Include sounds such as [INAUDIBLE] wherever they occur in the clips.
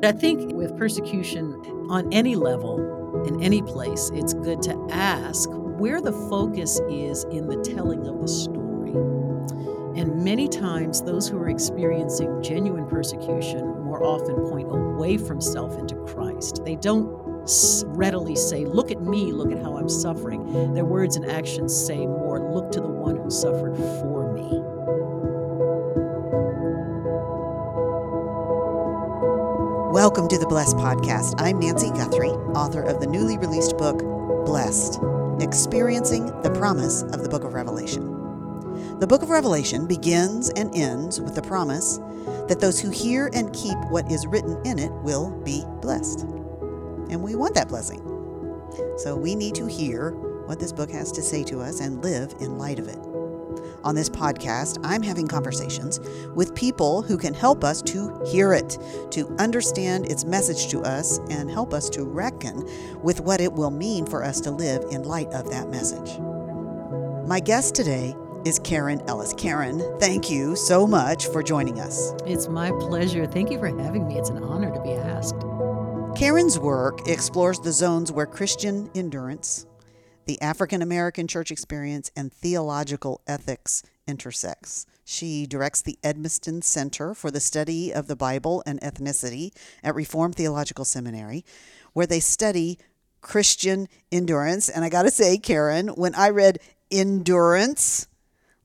I think with persecution on any level, in any place, it's good to ask where the focus is in the telling of the story. And many times, those who are experiencing genuine persecution more often point away from self into Christ. They don't readily say, Look at me, look at how I'm suffering. Their words and actions say more, Look to the one who suffered for me. Welcome to the Blessed Podcast. I'm Nancy Guthrie, author of the newly released book, Blessed Experiencing the Promise of the Book of Revelation. The book of Revelation begins and ends with the promise that those who hear and keep what is written in it will be blessed. And we want that blessing. So we need to hear what this book has to say to us and live in light of it. On this podcast, I'm having conversations with people who can help us to hear it, to understand its message to us, and help us to reckon with what it will mean for us to live in light of that message. My guest today is Karen Ellis. Karen, thank you so much for joining us. It's my pleasure. Thank you for having me. It's an honor to be asked. Karen's work explores the zones where Christian endurance, the African American church experience, and theological ethics intersects. She directs the Edmiston Center for the Study of the Bible and Ethnicity at Reformed Theological Seminary, where they study Christian endurance. And I got to say, Karen, when I read endurance,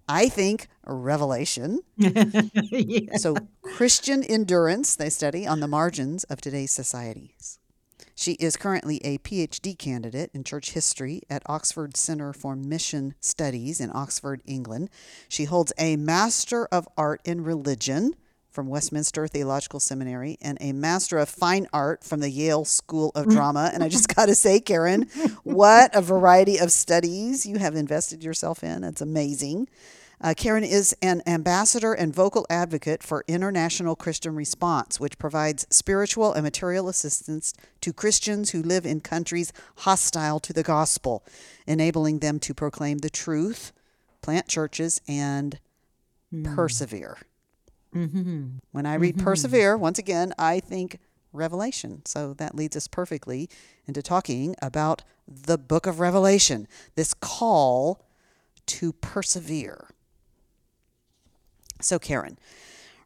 I think revelation. yeah. [LAUGHS] So, Christian endurance, they study on the margins of today's societies. She is currently a PhD candidate in church history at Oxford Center for Mission Studies in Oxford, England. She holds a Master of Art in Religion from Westminster Theological Seminary and a Master of Fine Art from the Yale School of mm. Drama. And I just [LAUGHS] got to say, Karen, what a variety of studies you have invested yourself in. It's amazing. Uh, Karen is an ambassador and vocal advocate for International Christian Response, which provides spiritual and material assistance to Christians who live in countries hostile to the gospel, enabling them to proclaim the truth, plant churches, and mm. persevere. Mm-hmm. When I read mm-hmm. persevere, once again, I think Revelation. So that leads us perfectly into talking about the book of Revelation, this call to persevere. So, Karen,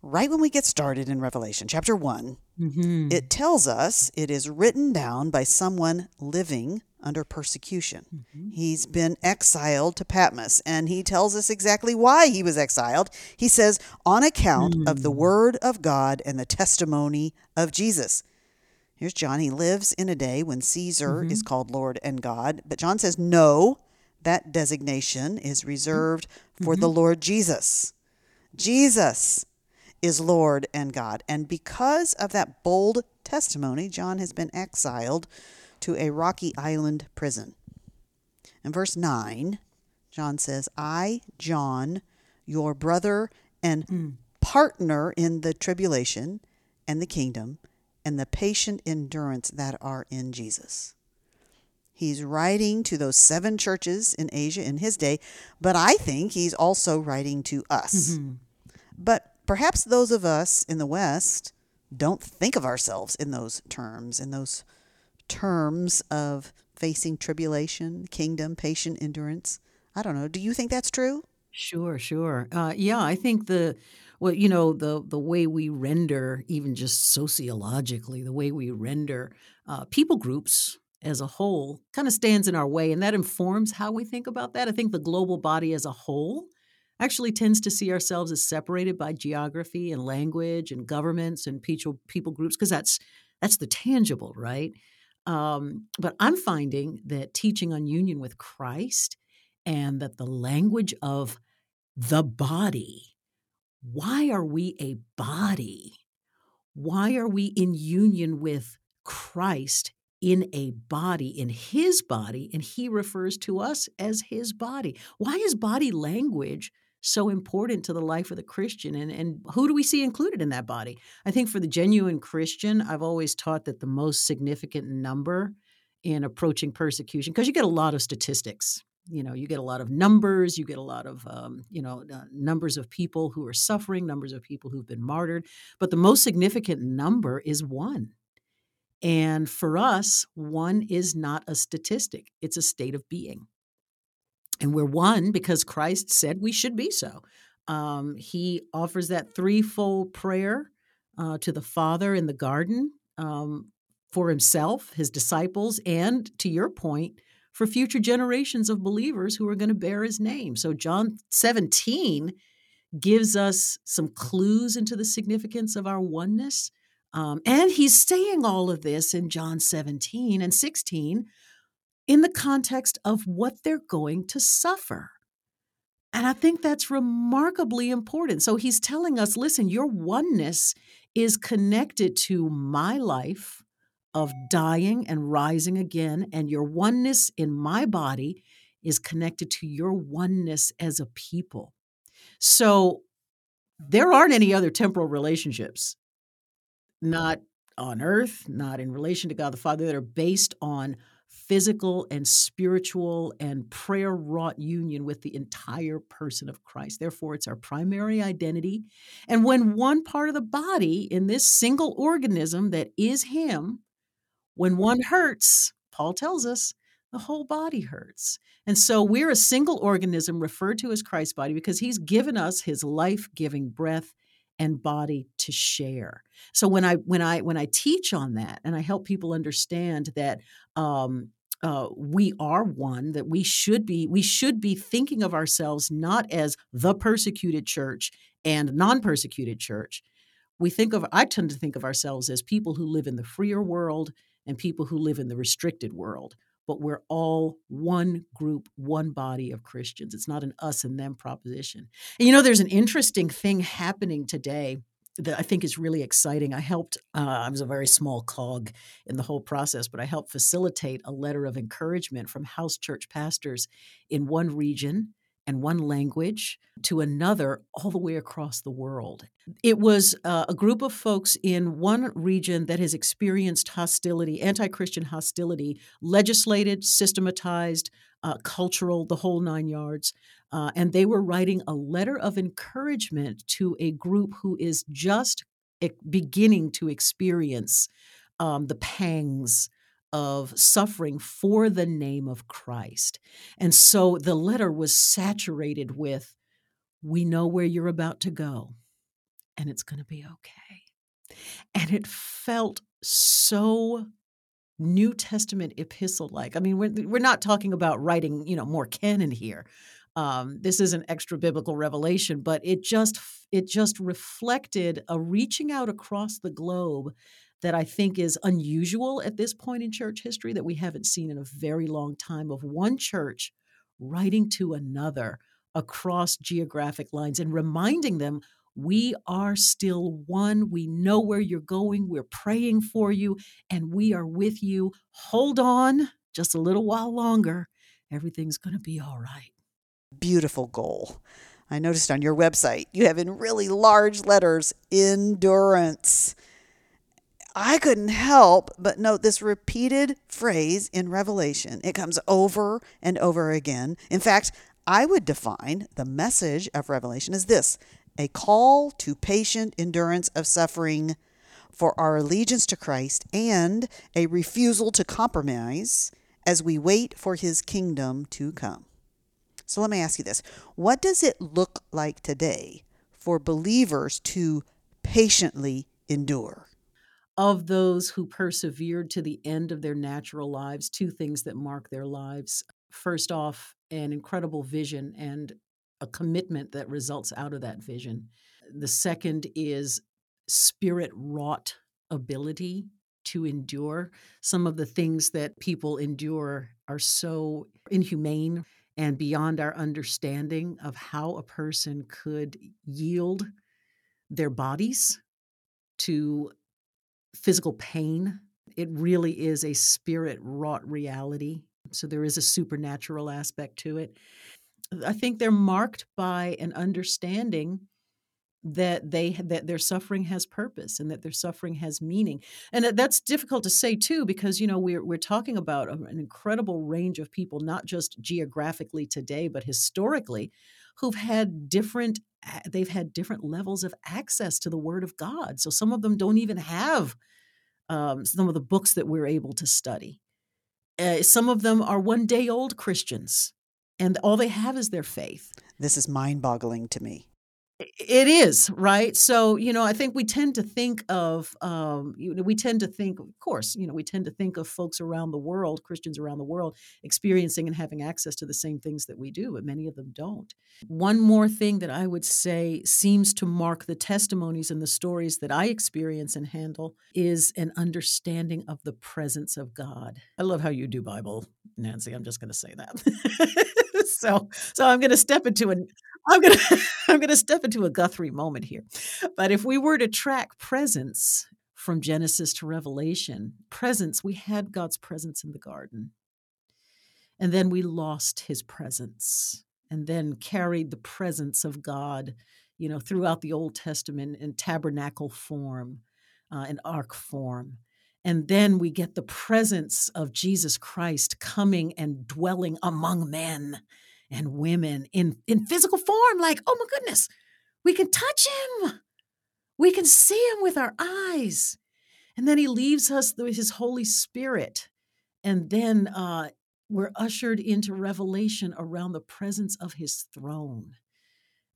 right when we get started in Revelation chapter one, mm-hmm. it tells us it is written down by someone living under persecution. Mm-hmm. He's been exiled to Patmos, and he tells us exactly why he was exiled. He says, on account mm. of the mm. word of God and the testimony of Jesus. Here's John. He lives in a day when Caesar mm-hmm. is called Lord and God. But John says, no, that designation is reserved for the mm-hmm. Lord Jesus. Jesus is Lord and God. And because of that bold testimony, John has been exiled to a rocky island prison. In verse 9, John says, I, John, your brother and mm. partner in the tribulation and the kingdom and the patient endurance that are in Jesus. He's writing to those seven churches in Asia in his day, but I think he's also writing to us. Mm-hmm. But perhaps those of us in the West don't think of ourselves in those terms, in those terms of facing tribulation, kingdom, patient endurance. I don't know. Do you think that's true? Sure, sure. Uh, yeah, I think the well, you know, the the way we render, even just sociologically, the way we render uh, people groups as a whole, kind of stands in our way, and that informs how we think about that. I think the global body as a whole actually tends to see ourselves as separated by geography and language and governments and people people groups because that's that's the tangible, right? Um, but I'm finding that teaching on union with Christ and that the language of the body. Why are we a body? Why are we in union with Christ in a body, in his body, and he refers to us as his body? Why is body language so important to the life of the Christian. And, and who do we see included in that body? I think for the genuine Christian, I've always taught that the most significant number in approaching persecution, because you get a lot of statistics. You know, you get a lot of numbers, you get a lot of, um, you know, uh, numbers of people who are suffering, numbers of people who've been martyred. But the most significant number is one And for us, one is not a statistic, it's a state of being. And we're one because Christ said we should be so. Um, he offers that threefold prayer uh, to the Father in the garden um, for himself, his disciples, and to your point, for future generations of believers who are going to bear his name. So, John 17 gives us some clues into the significance of our oneness. Um, and he's saying all of this in John 17 and 16 in the context of what they're going to suffer. And I think that's remarkably important. So he's telling us listen, your oneness is connected to my life of dying and rising again, and your oneness in my body is connected to your oneness as a people. So there aren't any other temporal relationships, not on earth, not in relation to God the Father, that are based on physical and spiritual and prayer wrought union with the entire person of Christ. Therefore, it's our primary identity. And when one part of the body in this single organism that is Him, when one hurts, Paul tells us, the whole body hurts. And so we're a single organism referred to as Christ's body because he's given us his life-giving breath and body to share. So when I when I when I teach on that and I help people understand that um, uh, we are one that we should be we should be thinking of ourselves not as the persecuted church and non-persecuted church we think of i tend to think of ourselves as people who live in the freer world and people who live in the restricted world but we're all one group, one body of Christians. It's not an us and them proposition. And you know, there's an interesting thing happening today that I think is really exciting. I helped, uh, I was a very small cog in the whole process, but I helped facilitate a letter of encouragement from house church pastors in one region and one language to another all the way across the world. It was uh, a group of folks in one region that has experienced hostility, anti Christian hostility, legislated, systematized, uh, cultural, the whole nine yards. Uh, and they were writing a letter of encouragement to a group who is just beginning to experience um, the pangs of suffering for the name of Christ. And so the letter was saturated with, We know where you're about to go, and it's going to be okay. And it felt so New Testament epistle like. I mean, we're, we're not talking about writing, you know, more canon here. Um, this is an extra biblical revelation, but it just it just reflected a reaching out across the globe that I think is unusual at this point in church history that we haven't seen in a very long time of one church writing to another across geographic lines and reminding them we are still one. We know where you're going. We're praying for you and we are with you. Hold on just a little while longer. Everything's going to be all right. Beautiful goal. I noticed on your website you have in really large letters endurance. I couldn't help but note this repeated phrase in Revelation. It comes over and over again. In fact, I would define the message of Revelation as this a call to patient endurance of suffering for our allegiance to Christ and a refusal to compromise as we wait for his kingdom to come. So let me ask you this What does it look like today for believers to patiently endure? Of those who persevered to the end of their natural lives, two things that mark their lives. First off, an incredible vision and a commitment that results out of that vision. The second is spirit wrought ability to endure. Some of the things that people endure are so inhumane and beyond our understanding of how a person could yield their bodies to physical pain. It really is a spirit wrought reality. So there is a supernatural aspect to it. I think they're marked by an understanding that they that their suffering has purpose and that their suffering has meaning and that's difficult to say too because you know we're we're talking about an incredible range of people not just geographically today but historically who've had different they've had different levels of access to the word of God. So some of them don't even have um, some of the books that we're able to study. Uh, some of them are one day old Christians, and all they have is their faith. This is mind boggling to me. It is right. So you know, I think we tend to think of, um, you know, we tend to think, of course, you know, we tend to think of folks around the world, Christians around the world, experiencing and having access to the same things that we do, but many of them don't. One more thing that I would say seems to mark the testimonies and the stories that I experience and handle is an understanding of the presence of God. I love how you do Bible, Nancy. I'm just going to say that. [LAUGHS] so, so I'm going to step into an I'm gonna [LAUGHS] I'm gonna step into a Guthrie moment here. But if we were to track presence from Genesis to Revelation, presence, we had God's presence in the garden. And then we lost his presence and then carried the presence of God, you know, throughout the Old Testament in tabernacle form, uh, in ark form. And then we get the presence of Jesus Christ coming and dwelling among men and women in, in physical form. Like, oh my goodness, we can touch him. We can see him with our eyes. And then he leaves us with his Holy Spirit. And then uh, we're ushered into revelation around the presence of his throne.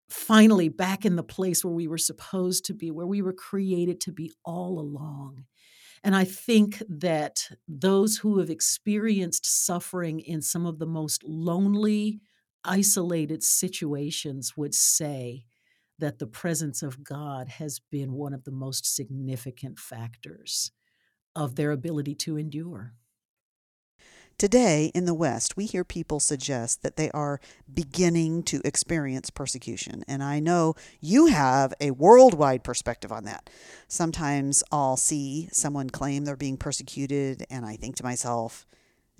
Finally, back in the place where we were supposed to be, where we were created to be all along. And I think that those who have experienced suffering in some of the most lonely, isolated situations would say that the presence of God has been one of the most significant factors of their ability to endure. Today in the West, we hear people suggest that they are beginning to experience persecution. And I know you have a worldwide perspective on that. Sometimes I'll see someone claim they're being persecuted, and I think to myself,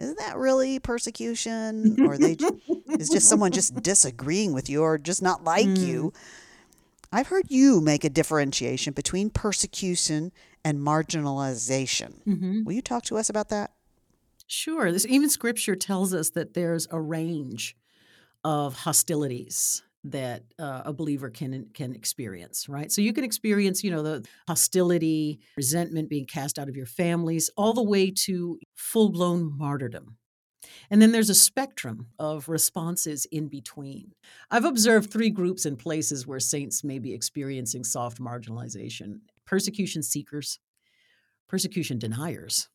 is that really persecution? Or they is just someone just [LAUGHS] disagreeing with you or just not like mm. you i've heard you make a differentiation between persecution and marginalization. Mm-hmm. will you talk to us about that? Sure. This even scripture tells us that there's a range of hostilities that uh, a believer can can experience right so you can experience you know the hostility resentment being cast out of your families all the way to full-blown martyrdom and then there's a spectrum of responses in between. I've observed three groups and places where saints may be experiencing soft marginalization persecution seekers, persecution deniers,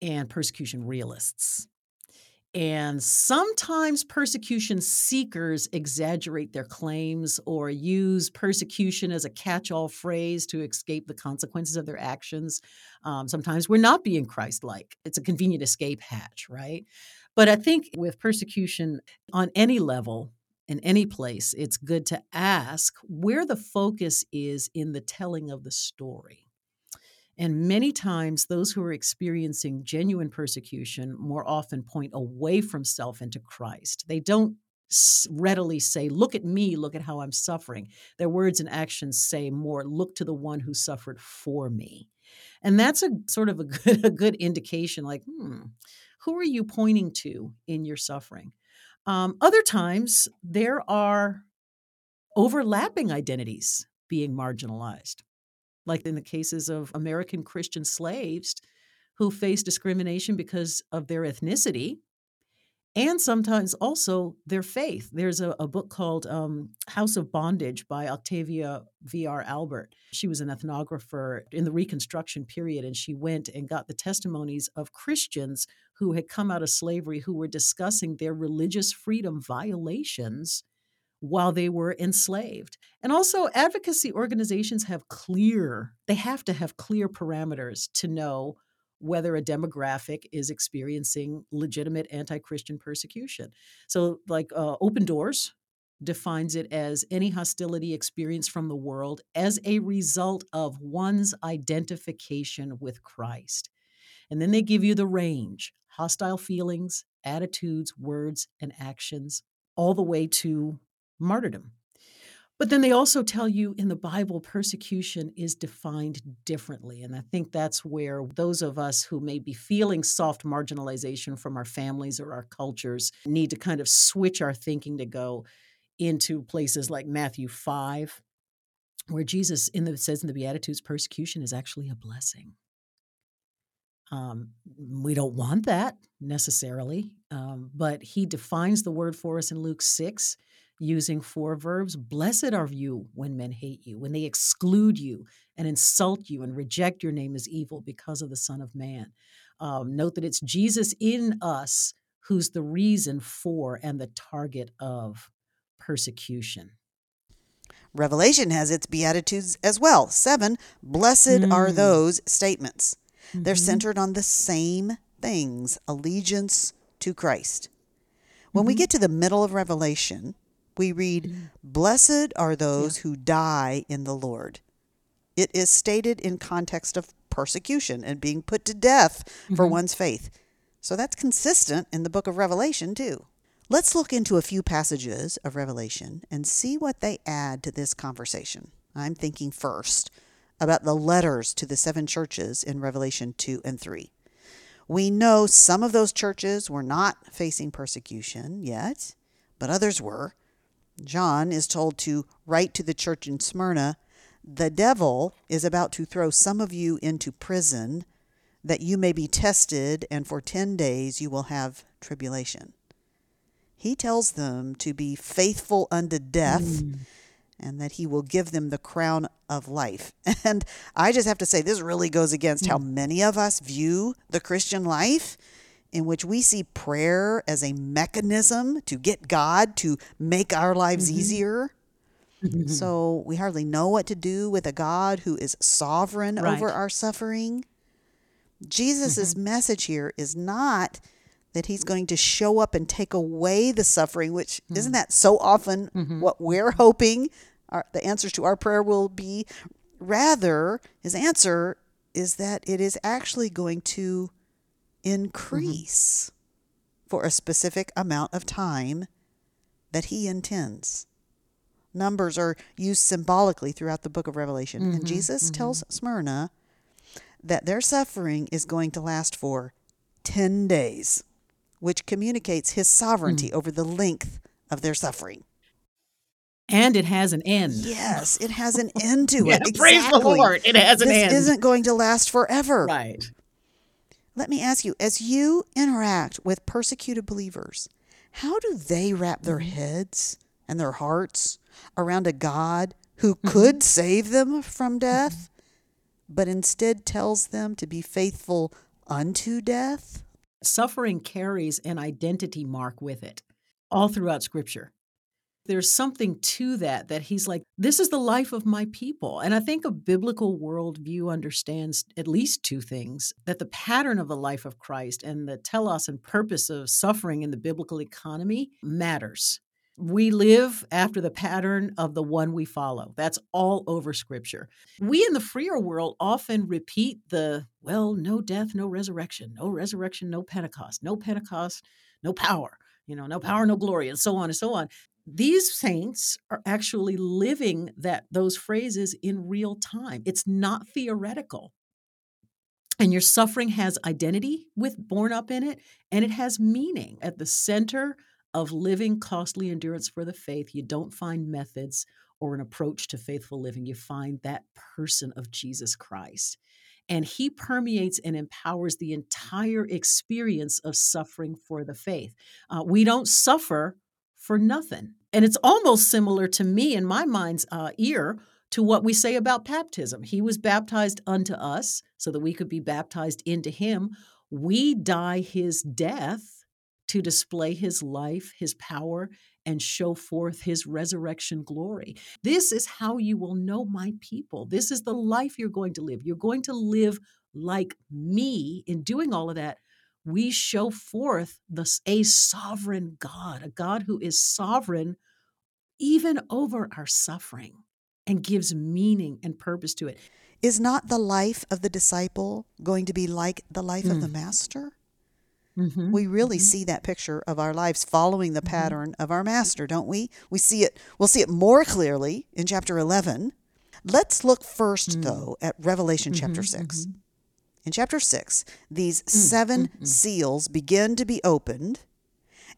and persecution realists. And sometimes persecution seekers exaggerate their claims or use persecution as a catch all phrase to escape the consequences of their actions. Um, sometimes we're not being Christ like, it's a convenient escape hatch, right? But I think with persecution on any level, in any place, it's good to ask where the focus is in the telling of the story. And many times, those who are experiencing genuine persecution more often point away from self into Christ. They don't readily say, Look at me, look at how I'm suffering. Their words and actions say more, Look to the one who suffered for me. And that's a sort of a [LAUGHS] good, a good indication like, hmm, who are you pointing to in your suffering? Um, other times, there are overlapping identities being marginalized like in the cases of American Christian slaves who face discrimination because of their ethnicity and sometimes also their faith. There's a, a book called um, House of Bondage by Octavia V.R. Albert. She was an ethnographer in the Reconstruction period, and she went and got the testimonies of Christians who had come out of slavery who were discussing their religious freedom violations while they were enslaved. And also, advocacy organizations have clear, they have to have clear parameters to know whether a demographic is experiencing legitimate anti Christian persecution. So, like uh, Open Doors defines it as any hostility experienced from the world as a result of one's identification with Christ. And then they give you the range hostile feelings, attitudes, words, and actions, all the way to martyrdom. But then they also tell you in the Bible, persecution is defined differently. And I think that's where those of us who may be feeling soft marginalization from our families or our cultures need to kind of switch our thinking to go into places like Matthew 5, where Jesus in the, says in the Beatitudes, persecution is actually a blessing. Um, we don't want that necessarily, um, but he defines the word for us in Luke 6 using four verbs. Blessed are you when men hate you, when they exclude you and insult you and reject your name as evil because of the Son of Man. Um, note that it's Jesus in us who's the reason for and the target of persecution. Revelation has its Beatitudes as well. Seven, blessed mm. are those statements. Mm-hmm. They're centered on the same things allegiance to Christ. When mm-hmm. we get to the middle of Revelation, we read, mm. Blessed are those yeah. who die in the Lord. It is stated in context of persecution and being put to death mm-hmm. for one's faith. So that's consistent in the book of Revelation, too. Let's look into a few passages of Revelation and see what they add to this conversation. I'm thinking first about the letters to the seven churches in Revelation 2 and 3. We know some of those churches were not facing persecution yet, but others were. John is told to write to the church in Smyrna The devil is about to throw some of you into prison, that you may be tested, and for 10 days you will have tribulation. He tells them to be faithful unto death. Mm. And that he will give them the crown of life. [LAUGHS] And I just have to say, this really goes against mm. how many of us view the Christian life in which we see prayer as a mechanism to get God to make our lives mm-hmm. easier. Mm-hmm. So we hardly know what to do with a God who is sovereign right. over our suffering. Jesus' mm-hmm. message here is not that he's going to show up and take away the suffering, which mm-hmm. isn't that so often mm-hmm. what we're [LAUGHS] hoping our, the answers to our prayer will be? Rather, his answer is that it is actually going to increase mm-hmm. for a specific amount of time that he intends. Numbers are used symbolically throughout the book of Revelation. Mm-hmm, and Jesus mm-hmm. tells Smyrna that their suffering is going to last for 10 days, which communicates his sovereignty mm. over the length of their suffering. And it has an end. Yes, it has an [LAUGHS] end to yeah, it. Exactly. Praise the Lord. It has an this end. This isn't going to last forever. Right. Let me ask you as you interact with persecuted believers, how do they wrap their mm-hmm. heads and their hearts around a God who mm-hmm. could save them from death, but instead tells them to be faithful unto death? Suffering carries an identity mark with it all throughout Scripture there's something to that that he's like this is the life of my people and i think a biblical worldview understands at least two things that the pattern of the life of christ and the telos and purpose of suffering in the biblical economy matters we live after the pattern of the one we follow. That's all over scripture. We in the freer world often repeat the, well, no death, no resurrection, no resurrection, no Pentecost, no Pentecost, no power, you know, no power, no glory, and so on and so on these saints are actually living that those phrases in real time. It's not theoretical. And your suffering has identity with born up in it and it has meaning at the center of living costly endurance for the faith. You don't find methods or an approach to faithful living. You find that person of jesus christ. And he permeates and empowers the entire experience of suffering for the faith. Uh, we don't suffer for nothing. And it's almost similar to me in my mind's uh, ear to what we say about baptism. He was baptized unto us so that we could be baptized into him. We die his death to display his life, his power, and show forth his resurrection glory. This is how you will know my people. This is the life you're going to live. You're going to live like me in doing all of that we show forth the, a sovereign God, a God who is sovereign even over our suffering and gives meaning and purpose to it. Is not the life of the disciple going to be like the life mm. of the mm. master? Mm-hmm. We really mm-hmm. see that picture of our lives following the mm-hmm. pattern mm-hmm. of our master, don't we? We see it we'll see it more clearly in chapter 11. Let's look first mm. though at Revelation chapter mm-hmm. 6 in chapter 6, these mm, 7 mm, mm. seals begin to be opened.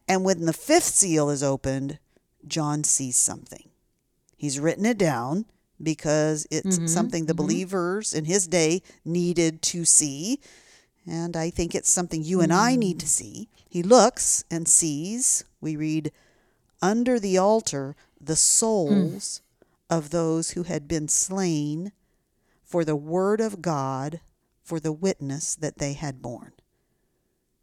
And when the fifth seal is opened, John sees something. He's written it down because it's mm-hmm, something the mm-hmm. believers in his day needed to see. And I think it's something you and I need to see. He looks and sees, we read, under the altar the souls of those who had been slain for the word of God, for the witness that they had borne.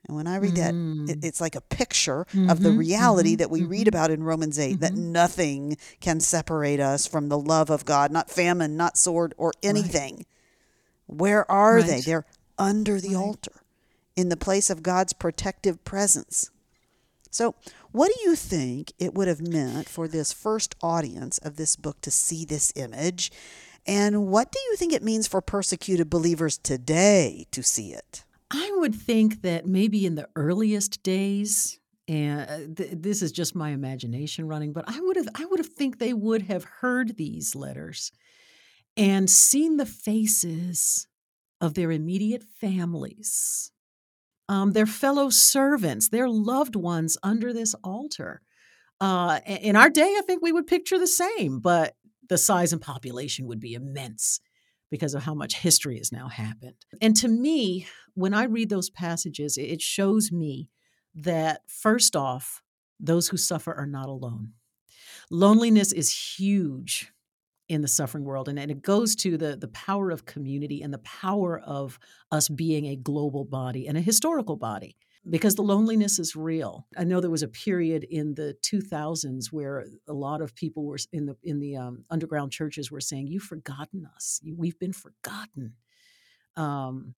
And when I read that, mm. it, it's like a picture of the mm-hmm, reality mm-hmm, that we read mm-hmm. about in Romans 8 that nothing can separate us from the love of God, not famine, not sword, or anything. Where are they? Right. They're under the altar in the place of God's protective presence. So, what do you think it would have meant for this first audience of this book to see this image? And what do you think it means for persecuted believers today to see it? I would think that maybe in the earliest days, and th- this is just my imagination running, but I would have I would have think they would have heard these letters and seen the faces of their immediate families, um, their fellow servants, their loved ones under this altar. Uh, in our day, I think we would picture the same, but the size and population would be immense because of how much history has now happened. And to me, when I read those passages, it- shows me that first off, those who suffer are not alone. Loneliness is huge in the suffering world, and, and it goes to the, the power of community and the power of us being a global body and a historical body because the loneliness is real. I know there was a period in the 2000s where a lot of people were in the in the um, underground churches were saying, "You've forgotten us. We've been forgotten." Um,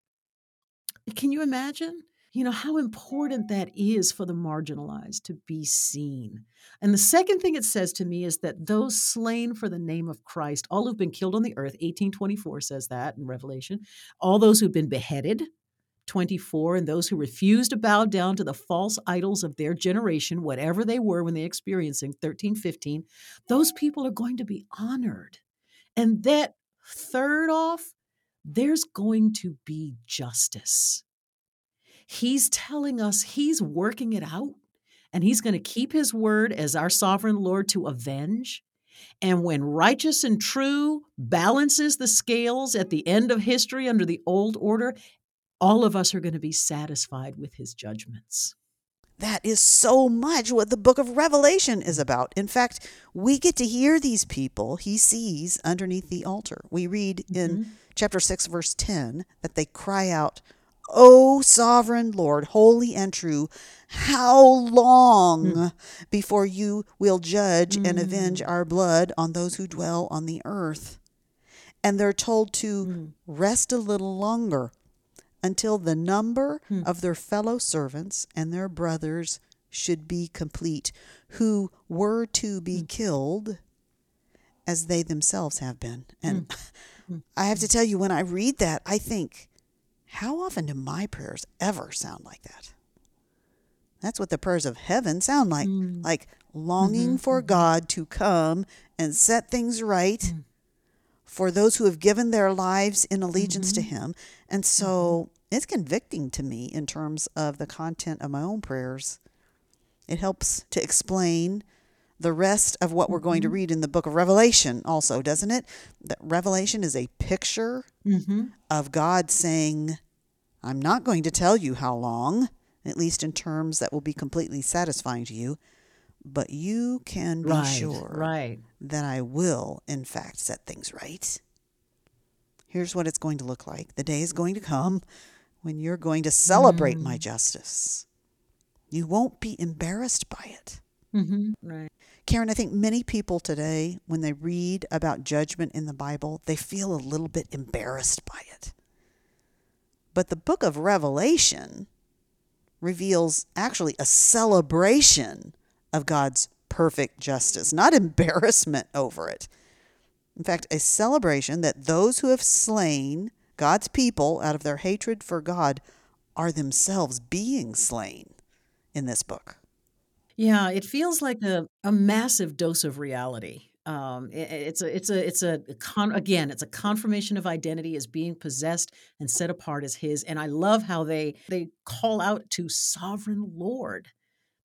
can you imagine? You know how important that is for the marginalized to be seen. And the second thing it says to me is that those slain for the name of Christ, all who've been killed on the earth, 1824 says that in Revelation, all those who've been beheaded, 24, and those who refuse to bow down to the false idols of their generation, whatever they were when they experiencing 13, 15, those people are going to be honored. And that third off, there's going to be justice. He's telling us he's working it out and he's going to keep his word as our sovereign Lord to avenge. And when righteous and true balances the scales at the end of history under the old order, all of us are going to be satisfied with his judgments. That is so much what the book of Revelation is about. In fact, we get to hear these people he sees underneath the altar. We read in mm-hmm. chapter 6, verse 10 that they cry out, O sovereign Lord, holy and true, how long hmm. before you will judge and avenge mm. our blood on those who dwell on the earth? And they're told to hmm. rest a little longer until the number hmm. of their fellow servants and their brothers should be complete, who were to be hmm. killed as they themselves have been. And hmm. [LAUGHS] I have to tell you, when I read that, I think, how often do my prayers ever sound like that? That's what the prayers of heaven sound like like longing mm-hmm. for mm-hmm. God to come and set things right for those who have given their lives in allegiance to mm-hmm. Him. And so mm-hmm. it's convicting to me in terms of the content of my own prayers. It helps to explain the rest of what we're going to mm-hmm. read in the book of Revelation, also, doesn't it? That Revelation is a picture mm-hmm. of God saying, I'm not going to tell you how long, at least in terms that will be completely satisfying to you, but you can be Right, sure right. that I will, in fact, set things right. Here's what it's going to look like. The day is going to come when you're going to celebrate my justice. You won't be embarrassed by it. Mm-hmm. Right. Karen, I think many people today, when they read about judgment in the Bible, they feel a little bit embarrassed by it. But the book of Revelation reveals actually a celebration of God's perfect justice, not [LAUGHS] embarrassment over it. In fact, a celebration that those who have slain God's people out of their hatred for God are themselves being slain in this book. Yeah, it feels like a, a massive dose of reality. Um, i- i- it's a it's a it's a con, again it's a confirmation of identity as being possessed and set apart as His. And I love how they they call out to Sovereign Lord.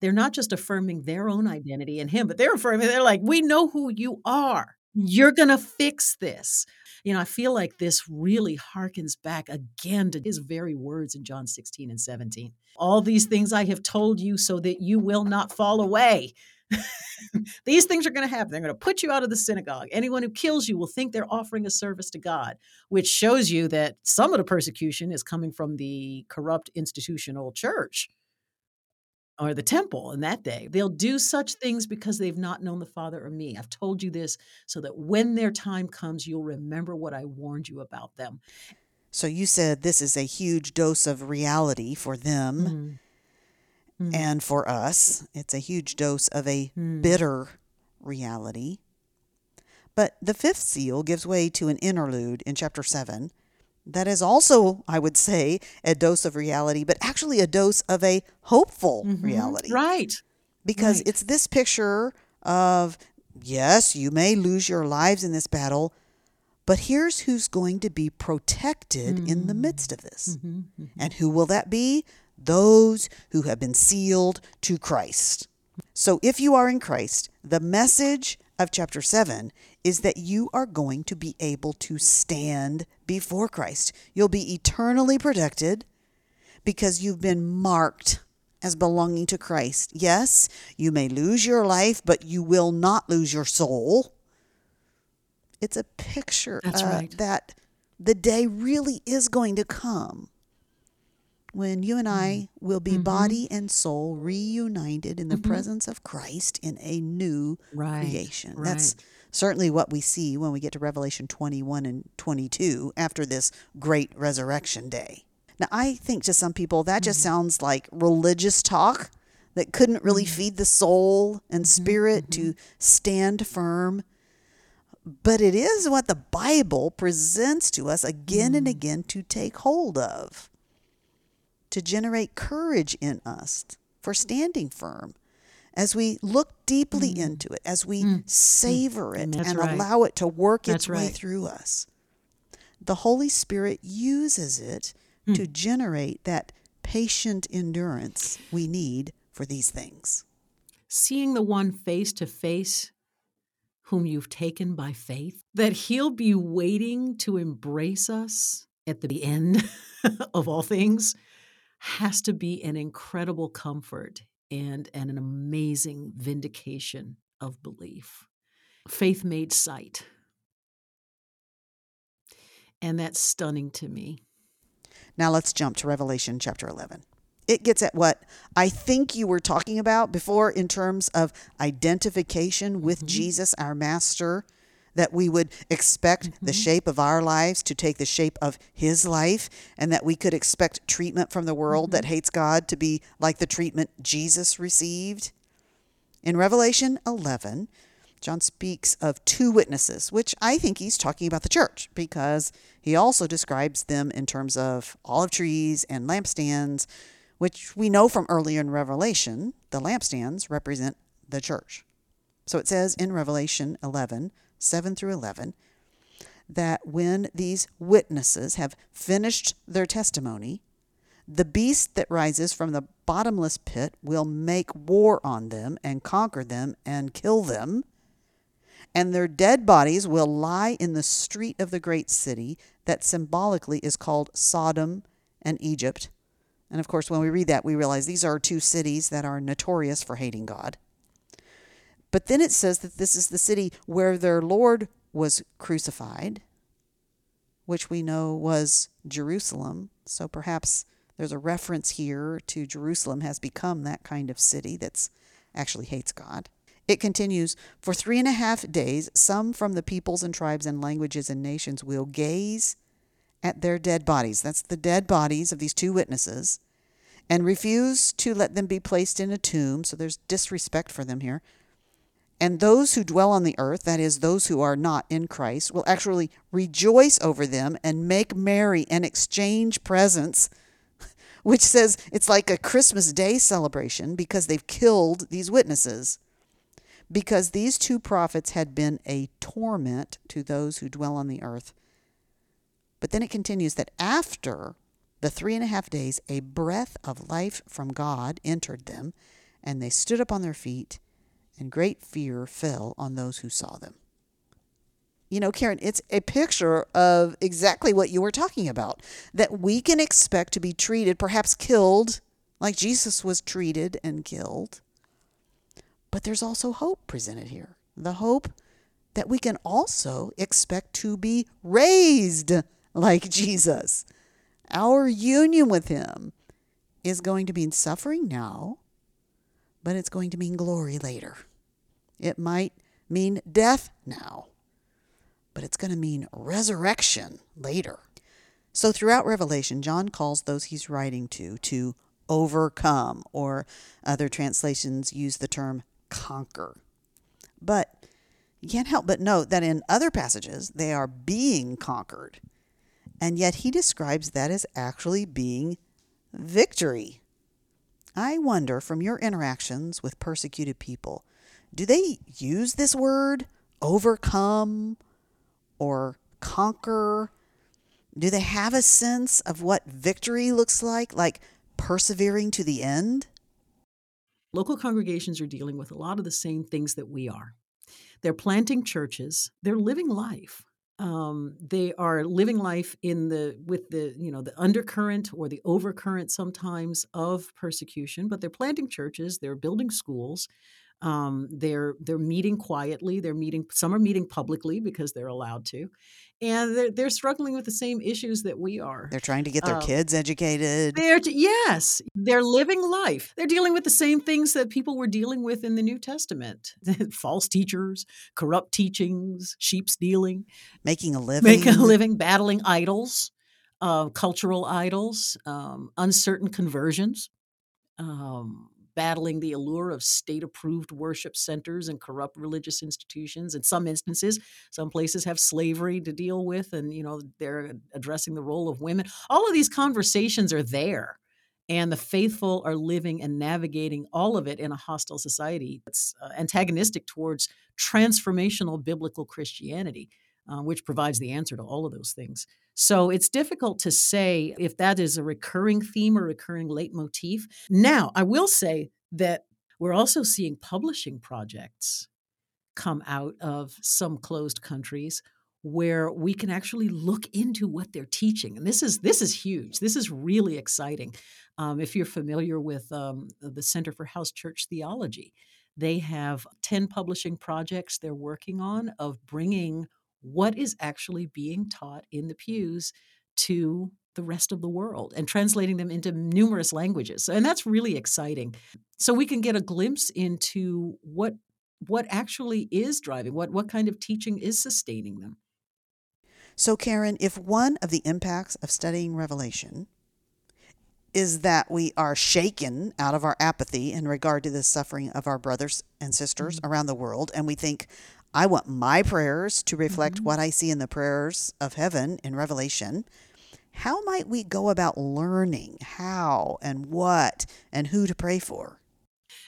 They're not just affirming their own identity in Him, but they're affirming they're like, we know who you are. You're gonna fix this. You know, I feel like this really harkens back again to his very words in John 16 and 17. All these things I have told you so that you will not fall away. [LAUGHS] These things are going to happen. They're going to put you out of the synagogue. Anyone who kills you will think they're offering a service to God, which shows you that some of the persecution is coming from the corrupt institutional church or the temple in that day. They'll do such things because they've not known the Father or me. I've told you this so that when their time comes, you'll remember what I warned you about them. So you said this is a huge dose of reality for them. Mm-hmm. Mm. And for us, it's a huge dose of a mm. bitter reality. But the fifth seal gives way to an interlude in chapter 7 that is also, I would say, a dose of reality, but actually a dose of a hopeful mm-hmm. reality. Right. Because right. it's this picture of, yes, you may lose your lives in this battle, but here's who's going to be protected mm-hmm. in the mm. midst of this. Mm-hmm. mm-hmm. And who will that be? those who have been sealed to Christ. So if you are in Christ, the message of chapter 7 is that you are going to be able to stand before Christ. You'll be eternally protected because you've been marked as belonging to Christ. Yes, you may lose your life, but you will not lose your soul. It's a picture uh, right. that the day really is going to come when you and I mm-hmm. will be mm-hmm. body and soul reunited in the mm-hmm. presence of Christ in a new right. creation. Right. That's certainly what we see when we get to Revelation 21 and 22 after this great resurrection day. Now, I think to some people that just mm-hmm. sounds like religious talk that couldn't really mm-hmm. feed the soul and mm-hmm. spirit to stand firm. But it is what the Bible presents to us again and mm. again to take hold of to generate courage in us for standing firm as we look deeply mm. into it, as we mm. savor it and right. allow it to work That's its right. way through us. The Holy Spirit uses it mm. to generate that patient endurance we need for these things. Seeing the one face to face whom you've taken by faith, that he'll be waiting to embrace us at the end [LAUGHS] of all things has to be an incredible comfort and, and an amazing vindication of belief. Faith made sight. And that's stunning to me. Now let's jump to Revelation chapter 11. It gets at what I think you were talking about before in terms of identification with mm-hmm. Jesus, our master that we would expect mm-hmm. the shape of our lives to take the shape of his life, and that we could expect treatment from the world mm-hmm. that hates God to be like the treatment Jesus received. In Revelation 11, John speaks of two witnesses, which I think he's talking about the church because he also describes them in terms of olive trees and lampstands, which we know from earlier in Revelation, the lampstands represent the church. So it says in Revelation 11, 7 through 11, that when these witnesses have finished their testimony, the beast that rises from the bottomless pit will make war on them and conquer them and kill them. And their dead bodies will lie in the street of the great city that symbolically is called Sodom and Egypt. And of course, when we read that, we realize these are two cities that are notorious for hating God. But then it says that this is the city where their Lord was crucified, which we know was Jerusalem. So perhaps there's a reference here to Jerusalem has become that kind of city that's actually hates God. It continues For three and a half days, some from the peoples and tribes and languages and nations will gaze at their dead bodies. That's the dead bodies of these two witnesses. And refuse to let them be placed in a tomb. So there's disrespect for them here. And those who dwell on the earth, that is, those who are not in Christ, will actually rejoice over them and make merry and exchange presents, [LAUGHS] which says it's like a Christmas Day celebration because they've killed these witnesses. Because these two prophets had been a torment to those who dwell on the earth. But then it continues that after the three and a half days, a breath of life from God entered them, and they stood up on their feet and great fear fell on those who saw them. you know, Karen, it's a picture of exactly what you were talking about that we can expect to be treated, perhaps killed, like Jesus was treated and killed. But there's also hope presented here the hope that we can also expect to be raised like Jesus. Our union with Him is going to mean suffering now, but it's going to mean glory later. It might mean death now, but it's going to mean resurrection later. So, throughout Revelation, John calls those he's writing to to overcome, or other translations use the term conquer. But you can't help but note that in other passages, they are being conquered. And yet he describes that as actually being victory. I wonder from your interactions with persecuted people, do they use this word, overcome or conquer? Do they have a sense of what victory looks like, like persevering to the end? Local congregations are dealing with a lot of the same things that we are. They're planting churches, they're living life. Um, they are living life in the with the you know the undercurrent or the overcurrent sometimes of persecution, but they're planting churches, they're building schools, um, they're they're meeting quietly. They're meeting. Some are meeting publicly because they're allowed to, and they're, they're struggling with the same issues that we are. They're trying to get their um, kids educated. They're yes, they're living life. They're dealing with the same things that people were dealing with in the New Testament: [LAUGHS] false teachers, corrupt teachings, sheep stealing, making a living, making a living, battling idols, uh, cultural idols, um, uncertain conversions. Um, battling the allure of state approved worship centers and corrupt religious institutions. In some instances, some places have slavery to deal with, and you know they're addressing the role of women. All of these conversations are there. And the faithful are living and navigating all of it in a hostile society that's uh, antagonistic towards transformational biblical Christianity, uh, which provides the answer to all of those things. So it's difficult to say if that is a recurring theme or recurring leitmotif. Now, I will say that we're also seeing publishing projects come out of some closed countries where we can actually look into what they're teaching and this is this is huge this is really exciting um, if you're familiar with um, the center for house church theology they have 10 publishing projects they're working on of bringing what is actually being taught in the pews to the rest of the world and translating them into numerous languages. And that's really exciting. So we can get a glimpse into what what actually is driving what what kind of teaching is sustaining them. So Karen, if one of the impacts of studying Revelation is that we are shaken out of our apathy in regard to the suffering of our brothers and sisters mm-hmm. around the world and we think I want my prayers to reflect mm-hmm. what I see in the prayers of heaven in Revelation. How might we go about learning how and what and who to pray for?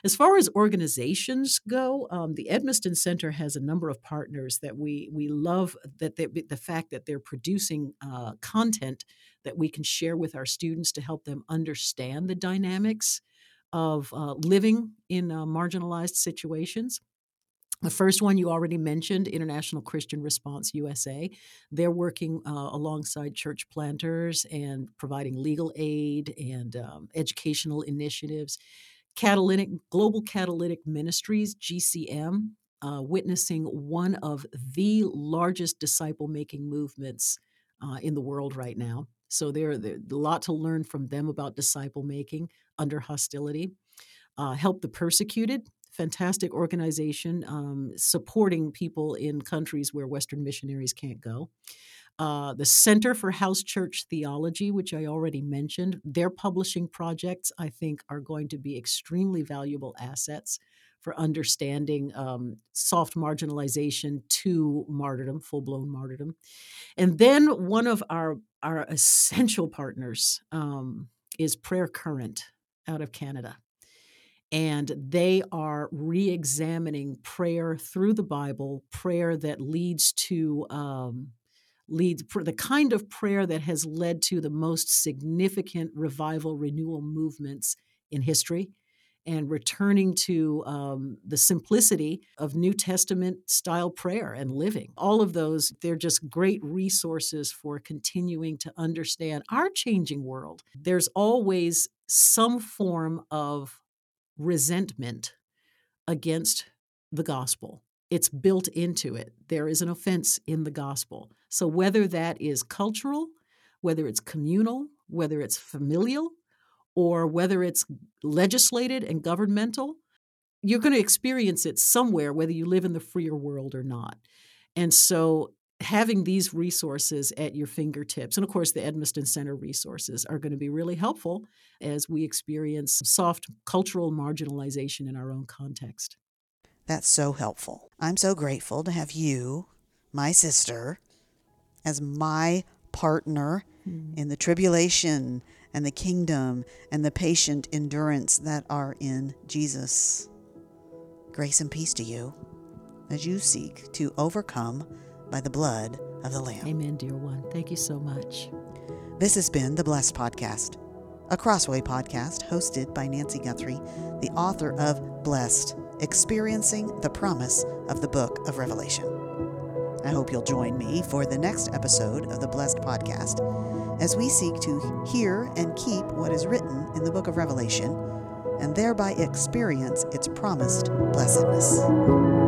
As far as organizations go, um, the Edmiston Center has a number of partners that we we love. That they, the fact that they're producing uh, content that we can share with our students to help them understand the dynamics of uh, living in uh, marginalized situations. The first one you already mentioned, International Christian Response USA. They're working uh, alongside church planters and providing legal aid and um, educational initiatives. Catalytic Global Catalytic Ministries (GCM), uh, witnessing one of the largest disciple making movements uh, in the world right now. So there, there's a lot to learn from them about disciple making under hostility. Uh, help the persecuted fantastic organization um, supporting people in countries where Western missionaries can't go. Uh, the Center for House Church Theology, which I already mentioned, their publishing projects, I think, are going to be extremely valuable assets for understanding um, soft marginalization to martyrdom, full blown martyrdom. And then one of our, our essential partners um, is Prayer Current out of Canada and they are re-examining prayer through the bible prayer that leads to um, leads the kind of prayer that has led to the most significant revival renewal movements in history and returning to um, the simplicity of New Testament style prayer and living. All of those, they're just great resources for continuing to understand our changing world. There's always some form of resentment against the gospel. It's built into it. There is an offense in the gospel. So, whether that is cultural, whether it's communal, whether it's familial, or whether it's legislated and governmental, you're going to experience it somewhere, whether you live in the freer world or not. And so, having these resources at your fingertips, and of course, the Edmiston Center resources are going to be really helpful as we experience soft cultural marginalization in our own context. That's so helpful. I'm so grateful to have you, my sister, as my partner mm. in the tribulation and the kingdom and the patient endurance that are in Jesus. Grace and peace to you as you seek to overcome by the blood of the Lamb. Amen, dear one. Thank you so much. This has been the Blessed Podcast, a Crossway podcast hosted by Nancy Guthrie, the author of Blessed Experiencing the Promise of the Book of Revelation. I hope you'll join me for the next episode of the Blessed Podcast as we seek to hear and keep what is written in the book of Revelation and thereby experience its promised blessedness.